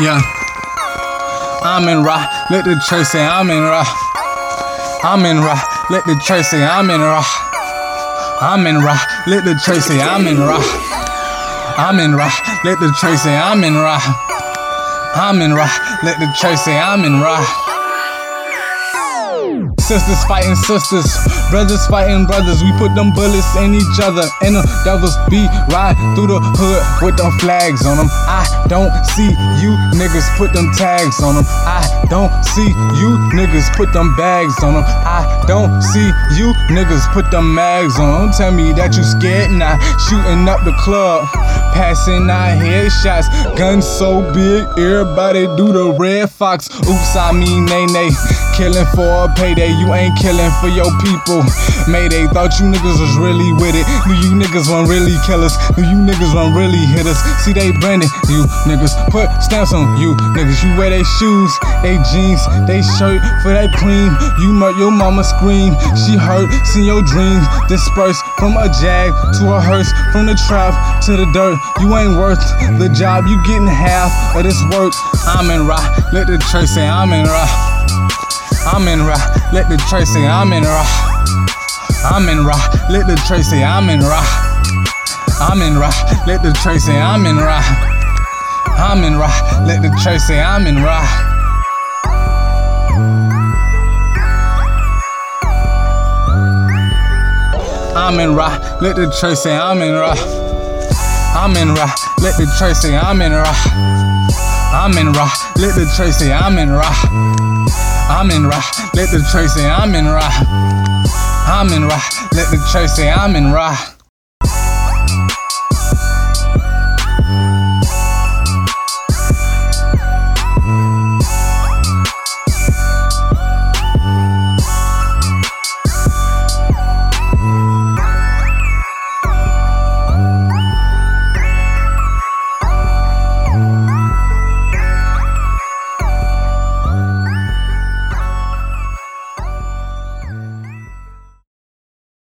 Yeah. I'm in Ra. Let the church say I'm in Ra. I'm in Ra. Let the church say I'm in Ra. I'm in Ra. Let the church say I'm in Ra. I'm in Ra. Let the church say I'm in Ra. I'm in Ra. Let the church say I'm in Ra. Sisters fighting sisters, brothers fighting brothers. We put them bullets in each other, and the devils be riding through the hood with them flags on them. I don't see you niggas put them tags on them. I don't see you niggas put them bags on them. I don't see you niggas put them mags on. Don't tell me that you scared now. Shooting up the club, passing out headshots. Guns so big, everybody do the Redd Foxx. Oops, I mean Nae Nae. Killing for a payday, you ain't killing for your people. Mayday thought you niggas was really with it. Knew you niggas won't really kill us. Knew you niggas won't really hit us. See, they branded you niggas. Put stamps on you niggas. You wear they shoes, they jeans, they shirt for that cream. You murk your mama scream. She hurt, see your dreams dispersed from a jag to a hearse, from the trap to the dirt. You ain't worth the job. You getting half of this work. I'm in Ra. Let the church say I'm in Ra. I'm in Ra. Let the church say I'm in Ra. I'm in Ra. Let the church say I'm in Ra. I'm in Ra. Let the church say I'm in Ra. I'm in Ra. Let the church say I'm in Ra. I'm in Ra. Let the church say I'm in Ra. I'm in Ra. Let the church say I'm in Ra. I'm in Ra. Let the church say I'm in Ra. I'm in Ra. Let the church say I'm in Ra. I'm in Ra. Let the church say I'm in Ra.